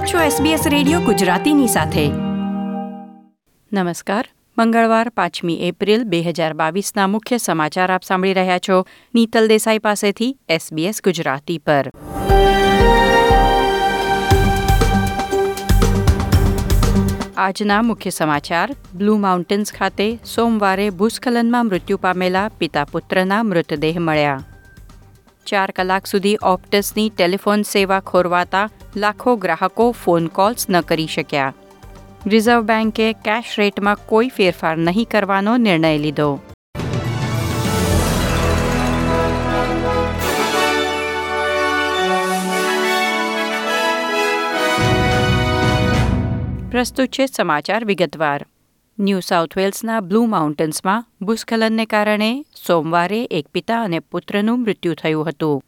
આપ છો SBS radio ગુજરાતીની સાથે. નમસ્કાર. મંગળવાર પાંચમી એપ્રિલ બે હજાર બાવીસના મુખ્ય સમાચાર આપ સાંભળી રહ્યા છો નીતલ દેસાઈ પાસેથી SBS ગુજરાતી પર. આજના મુખ્ય સમાચાર, બ્લુ માઉન્ટેન્સ ખાતે સોમવારે ભૂસ્ખલનમાં મૃત્યુ પામેલા પિતા પુત્રના મૃતદેહ મળ્યા. ચાર કલાક સુધી ઓપ્ટસની ટેલિફોન સેવા ખોરવાતા લાખો ગ્રાહકો ફોન કોલ્સ ન કરી શક્યા. રિઝર્વ બેન્કે કેશ રેટમાં કોઈ ફેરફાર નહીં કરવાનો નિર્ણય લીધો. પ્રસ્તુત છે સમાચાર વિગતવાર. ન્યૂ સાઉથ વેલ્સના બ્લુ માઉન્ટેન્સમાં ભૂસ્ખલનને કારણે સોમવારે એક પિતા અને પુત્રનું મૃત્યુ થયું હતું.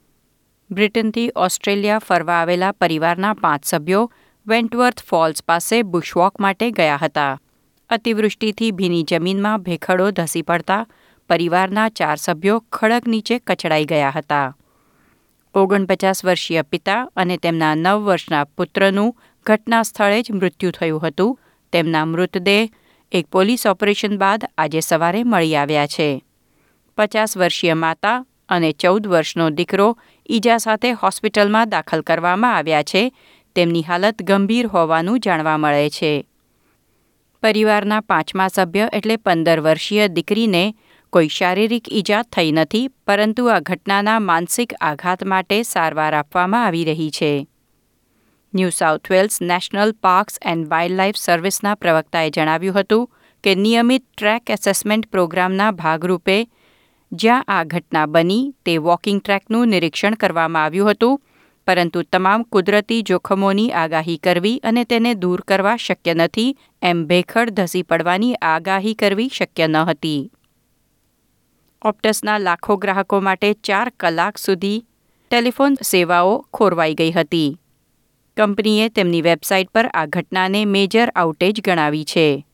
બ્રિટનથી ઓસ્ટ્રેલિયા ફરવા આવેલા પરિવારના પાંચ સભ્યો વેન્ટવર્થ ફોલ્સ પાસે બુશવોક માટે ગયા હતા. અતિવૃષ્ટિથી ભીની જમીનમાં ભેખડો ધસી પડતા પરિવારના ચાર સભ્યો ખડક નીચે કચડાઈ ગયા હતા. ઓગણપચાસ વર્ષીય પિતા અને તેમના નવ વર્ષના પુત્રનું ઘટના સ્થળે જ મૃત્યુ થયું હતું. તેમના મૃતદેહ એક પોલીસ ઓપરેશન બાદ આજે સવારે મળી આવ્યા છે. પચાસ વર્ષીય માતા અને ચૌદ વર્ષનો દીકરો ઈજા સાથે હોસ્પિટલમાં દાખલ કરવામાં આવ્યા છે. તેમની હાલત ગંભીર હોવાનું જાણવા મળે છે. પરિવારના પાંચમા સભ્ય એટલે પંદર વર્ષીય દીકરીને કોઈ શારીરિક ઈજા થઈ નથી, પરંતુ આ ઘટનાના માનસિક આઘાત માટે સારવાર આપવામાં આવી રહી છે. New South Wales National Parks and Wildlife સર્વિસના પ્રવક્તાએ જણાવ્યું હતું કે નિયમિત ટ્રેક એસેસમેન્ટ પ્રોગ્રામના ભાગરૂપે જ્યાં આ ઘટના બની તે વોકિંગ ટ્રેકનું નિરીક્ષણ કરવામાં આવ્યું હતું, પરંતુ તમામ કુદરતી જોખમોની આગાહી કરવી અને તેને દૂર કરવા શક્ય નથી એમ ભેખડ ધસી પડવાની આગાહી કરવી શક્ય ન હતી. ઓપ્ટસના લાખો ગ્રાહકો માટે ચાર કલાક સુધી ટેલિફોન સેવાઓ ખોરવાઈ ગઈ હતી. કંપનીએ તેમની વેબસાઇટ પર આ ઘટનાને મેજર આઉટેજ ગણાવી છે.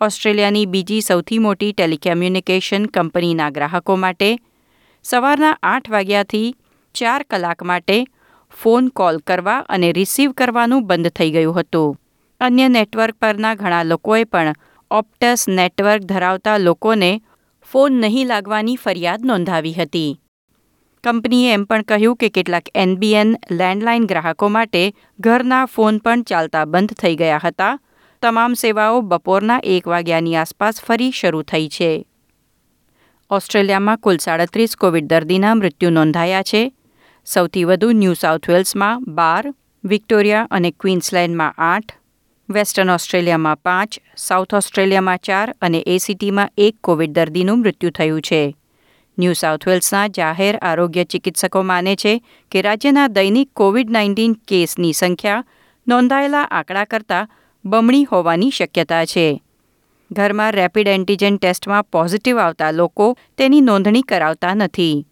ઓસ્ટ્રેલિયાની બીજી સૌથી મોટી ટેલિકમ્યુનિકેશન કંપનીના ગ્રાહકો માટે સવારના આઠ વાગ્યાથી ચાર કલાક માટે ફોન કોલ કરવા અને રિસીવ કરવાનું બંધ થઈ ગયું હતું. અન્ય નેટવર્ક પરના ઘણા લોકોએ પણ ઓપ્ટસ નેટવર્ક ધરાવતા લોકોને ફોન નહીં લાગવાની ફરિયાદ નોંધાવી હતી. કંપનીએ એમ પણ કહ્યું કે કેટલાક એનબીએન લેન્ડલાઇન ગ્રાહકો માટે ઘરના ફોન પણ ચાલતા બંધ થઈ ગયા હતા. તમામ સેવાઓ બપોરના એક વાગ્યાની આસપાસ ફરી શરૂ થઈ છે. ઓસ્ટ્રેલિયામાં કુલ સાડત્રીસ કોવિડ દર્દીના મૃત્યુ નોંધાયા છે. સૌથી વધુ ન્યૂ સાઉથ વેલ્સમાં બાર, વિક્ટોરિયા અને ક્વીન્સલેન્ડમાં આઠ, વેસ્ટર્ન ઓસ્ટ્રેલિયામાં પાંચ, સાઉથ ઓસ્ટ્રેલિયામાં ચાર અને એસીટીમાં એક કોવિડ દર્દીનું મૃત્યુ થયું છે. ન્યૂ સાઉથ વેલ્સના જાહેર આરોગ્ય ચિકિત્સકો માને છે કે રાજ્યના દૈનિક કોવિડ નાઇન્ટીન કેસની સંખ્યા નોંધાયેલા આંકડા કરતાં બમણી હોવાની શક્યતા છે. ઘરમાં રેપિડ એન્ટીજન ટેસ્ટમાં પોઝિટિવ આવતા લોકો તેની નોંધણી કરાવતા નથી.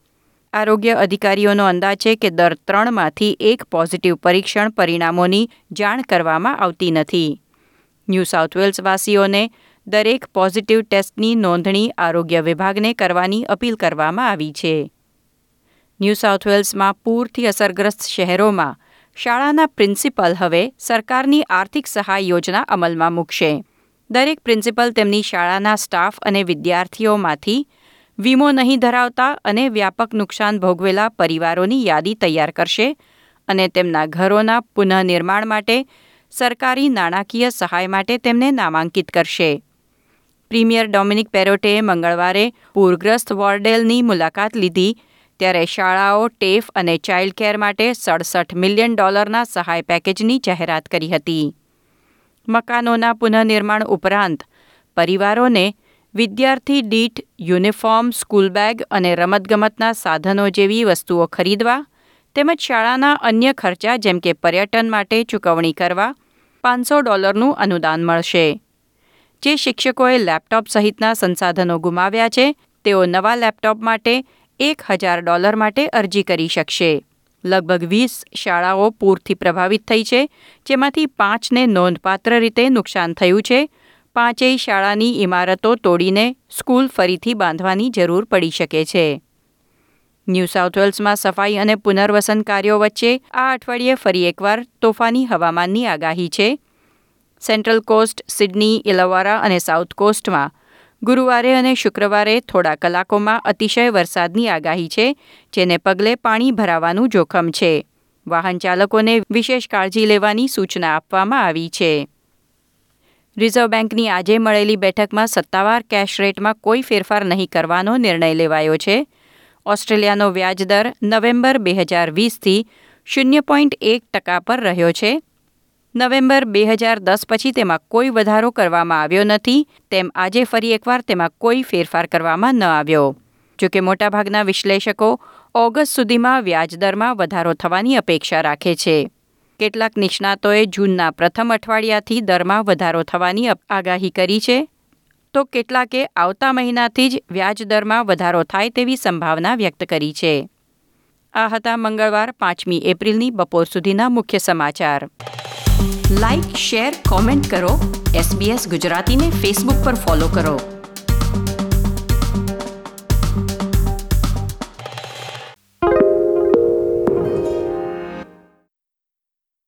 આરોગ્ય અધિકારીઓનો અંદાજ છે કે દર ત્રણમાંથી એક પોઝિટિવ પરીક્ષણ પરિણામોની જાણ કરવામાં આવતી નથી. ન્યૂ સાઉથ વેલ્સવાસીઓને દરેક પોઝિટિવ ટેસ્ટની નોંધણી આરોગ્ય વિભાગને કરવાની અપીલ કરવામાં આવી છે. ન્યૂ સાઉથ વેલ્સમાં પૂરથી અસરગ્રસ્ત શહેરોમાં શાળાના પ્રિન્સિપલ હવે સરકારની આર્થિક સહાય યોજના અમલમાં મૂકશે. દરેક પ્રિન્સિપલ તેમની શાળાના સ્ટાફ અને વિદ્યાર્થીઓમાંથી વીમો નહીં ધરાવતા અને વ્યાપક નુકસાન ભોગવેલા પરિવારોની યાદી તૈયાર કરશે અને તેમના ઘરોના પુનઃનિર્માણ માટે સરકારી નાણાકીય સહાય માટે તેમને નામાંકિત કરશે. પ્રીમિયર ડોમિનિક પેરોટેએ મંગળવારે પૂરગ્રસ્ત વોર્ડેલની મુલાકાત લીધી, ત્યારે શાળાઓ, ટેફ અને ચાઇલ્ડ કેર માટે સડસઠ મિલિયન ડોલરના સહાય પેકેજની જાહેરાત કરી હતી. મકાનોના પુનઃનિર્માણ ઉપરાંત, પરિવારોને વિદ્યાર્થી દીઠ યુનિફોર્મ, સ્કૂલ બેગ અને રમતગમતના સાધનો જેવી વસ્તુઓ ખરીદવા તેમજ શાળાના અન્ય ખર્ચા જેમ કે પર્યટન માટે ચૂકવણી કરવા પાંચસો ડોલરનું અનુદાન મળશે. જે શિક્ષકોએ લેપટોપ સહિતના સંસાધનો ગુમાવ્યા છે, તેઓ નવા લેપટોપ માટે એક હજાર ડોલર માટે અરજી કરી શકશે. લગભગ વીસ શાળાઓ પૂરથી પ્રભાવિત થઈ છે, જેમાંથી પાંચને નોંધપાત્ર રીતે નુકસાન થયું છે. પાંચેય શાળાની ઇમારતો તોડીને સ્કૂલ ફરીથી બાંધવાની જરૂર પડી શકે છે. ન્યૂ સાઉથ વેલ્સમાં સફાઈ અને પુનર્વસન કાર્યો વચ્ચે આ અઠવાડિયે ફરી એકવાર તોફાની હવામાનની આગાહી છે. સેન્ટ્રલ કોસ્ટ, સિડની, ઇલવારા અને સાઉથ કોસ્ટમાં. ગુરુવારે અને શુક્રવારે થોડા કલાકોમાં અતિશય વરસાદની આગાહી છે, જેને પગલે પાણી ભરાવાનું જોખમ છે. વાહન ચાલકોને વિશેષ કાળજી લેવાની સૂચના આપવામાં આવી છે. રિઝર્વ બેંકની આજે મળેલી બેઠકમાં સત્તાવાર કેશ રેટમાં કોઈ ફેરફાર નહીં કરવાનો નિર્ણય લેવાયો છે. ઓસ્ટ્રેલિયાનો વ્યાજદર નવેમ્બર બે હજાર વીસથી શૂન્ય પોઈન્ટ એક ટકા પર રહ્યો છે. નવેમ્બર બે હજાર દસ પછી તેમાં કોઈ વધારો કરવામાં આવ્યો નથી, તેમ આજે ફરી એકવાર તેમાં કોઈ ફેરફાર કરવામાં ન આવ્યો. જોકે મોટાભાગના વિશ્લેષકો ઓગસ્ટ સુધીમાં વ્યાજદરમાં વધારો થવાની અપેક્ષા રાખે છે. કેટલાક નિષ્ણાતોએ જૂનના પ્રથમ અઠવાડિયાથી દરમાં વધારો થવાની આગાહી કરી છે. તો કેટલાકે આવતા મહિનાથી જ વ્યાજદરમાં વધારો થાય તેવી સંભાવના વ્યક્ત કરી છે. આ હતા મંગળવાર, પાંચમી એપ્રિલની બપોર સુધીના મુખ્ય સમાચાર. લાઇક શેર કોમેન્ટ કરો. એસબીએસ ગુજરાતીને ફેસબુક પર ફોલો કરો.